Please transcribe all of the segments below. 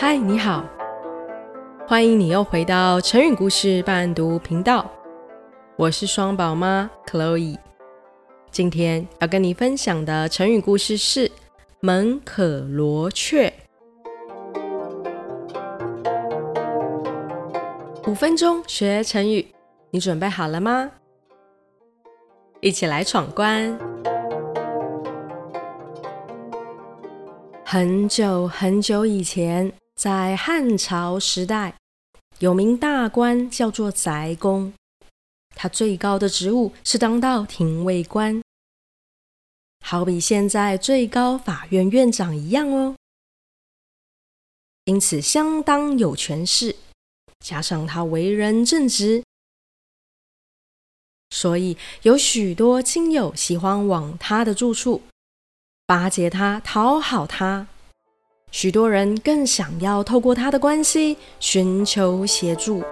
嗨，你好，欢迎你又回到成语故事伴读频道，我是双宝妈 Chloe。今天要跟你分享的成语故事是“门可罗雀”。五分钟学成语，你准备好了吗？一起来闯关！很久很久以前，在汉朝时代，有名大官叫做翟公，他最高的职务是当到廷尉官，好比现在最高法院院长一样哦，因此相当有权势。加上他为人正直。所以有许多亲友喜欢往他的住处巴结他、讨好他。许多人更想要透过他的关系寻求协助。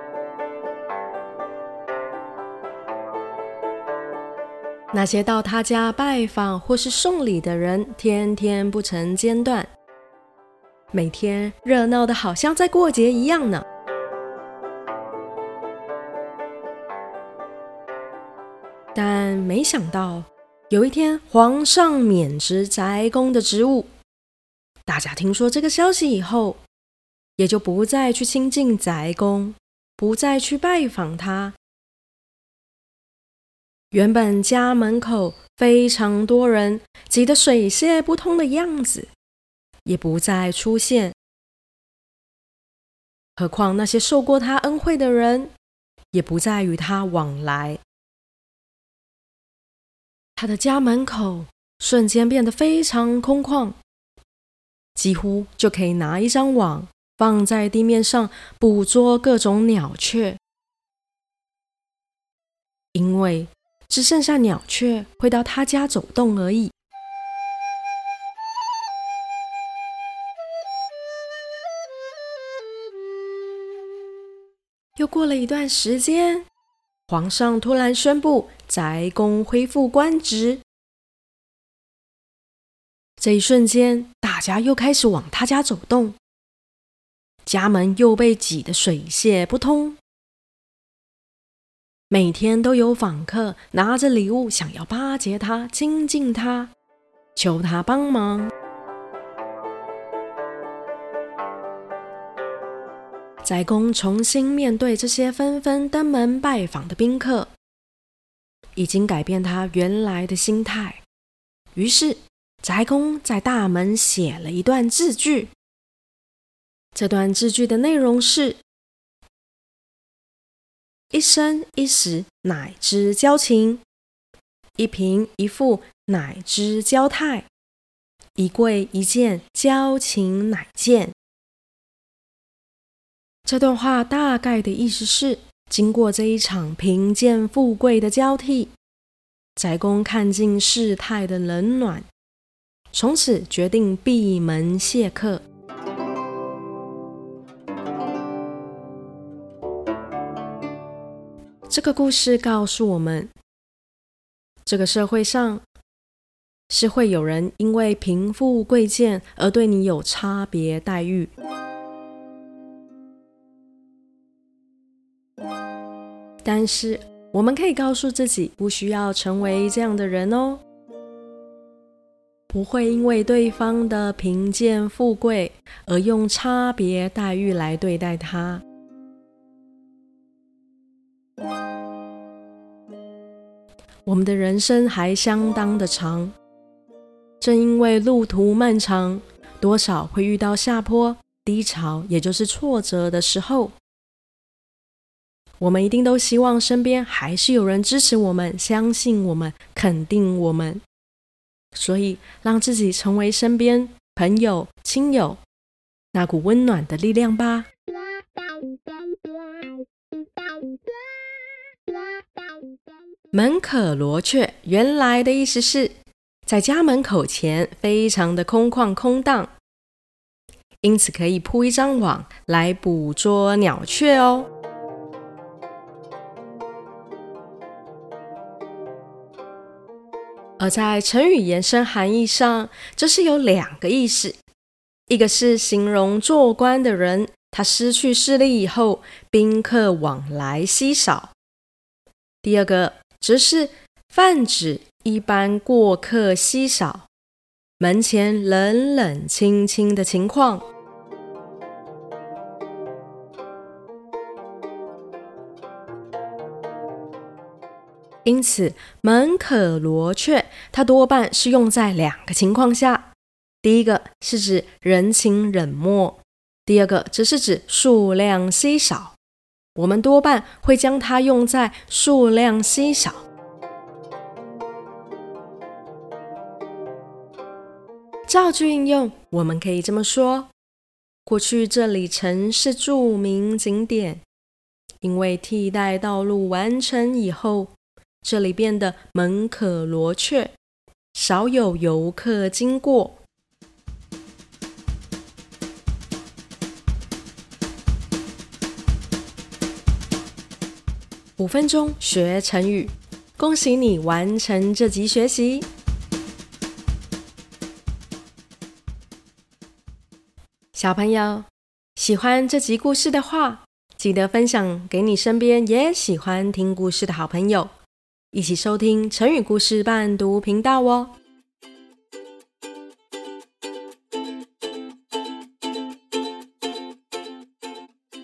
那些到他家拜访或是送礼的人，天天不曾间断，每天热闹的好像在过节一样呢。但没想到，有一天皇上免职翟公的职务，大家听说这个消息以后，也就不再去亲近宅公，不再去拜访他。原本家门口非常多人挤得水泄不通的样子，也不再出现。何况那些受过他恩惠的人，也不再与他往来。他的家门口瞬间变得非常空旷，几乎就可以拿一张网放在地面上捕捉各种鸟雀，因为只剩下鸟雀会到他家走动而已。又过了一段时间。皇上突然宣布翟公恢复官职，这一瞬间，大家又开始往他家走动，家门又被挤得水泄不通。每天都有访客拿着礼物想要巴结他、亲近他，求他帮忙。宰公重新面对这些纷纷登门拜访的宾客，已经改变他原来的心态。于是，翟公在大门写了一段字句。这段字句的内容是：“一生一死乃知交情，一贫一富乃知交态，一贵一贱交情乃见。”这段话大概的意思是，经过这一场贫贱富贵的交替，翟公看尽世态的冷暖，从此决定闭门谢客。这个故事告诉我们，这个社会上是会有人因为贫富贵贱而对你有差别待遇。但是，我们可以告诉自己，不需要成为这样的人哦。不会因为对方的贫贱富贵而用差别待遇来对待他。我们的人生还相当的长，正因为路途漫长，多少会遇到下坡、低潮，也就是挫折的时候。我们一定都希望身边还是有人支持我们、相信我们、肯定我们，所以让自己成为身边朋友、亲友那股温暖的力量吧。门可罗雀，原来的意思是在家门口前非常的空旷空荡，因此可以铺一张网来捕捉鸟雀哦。而在成语延伸含义上，这是有两个意思。一个是形容做官的人，他失去势力以后，宾客往来稀少；第二个则是泛指一般过客稀少，门前冷冷清清的情况。因此，门可罗雀，它多半是用在两个情况下。第一个是指人情冷漠，第二个则是指数量稀少。我们多半会将它用在数量稀少。造句应用，我们可以这么说：过去这里曾是著名景点，因为替代道路完成以后，这里变得门可罗雀，少有游客经过。五分钟学成语，恭喜你完成这集学习。小朋友，喜欢这集故事的话，记得分享给你身边也喜欢听故事的好朋友。一起收听成语故事伴读频道哦！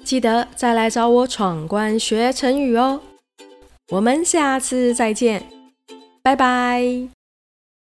记得再来找我闯关学成语哦！我们下次再见，拜拜。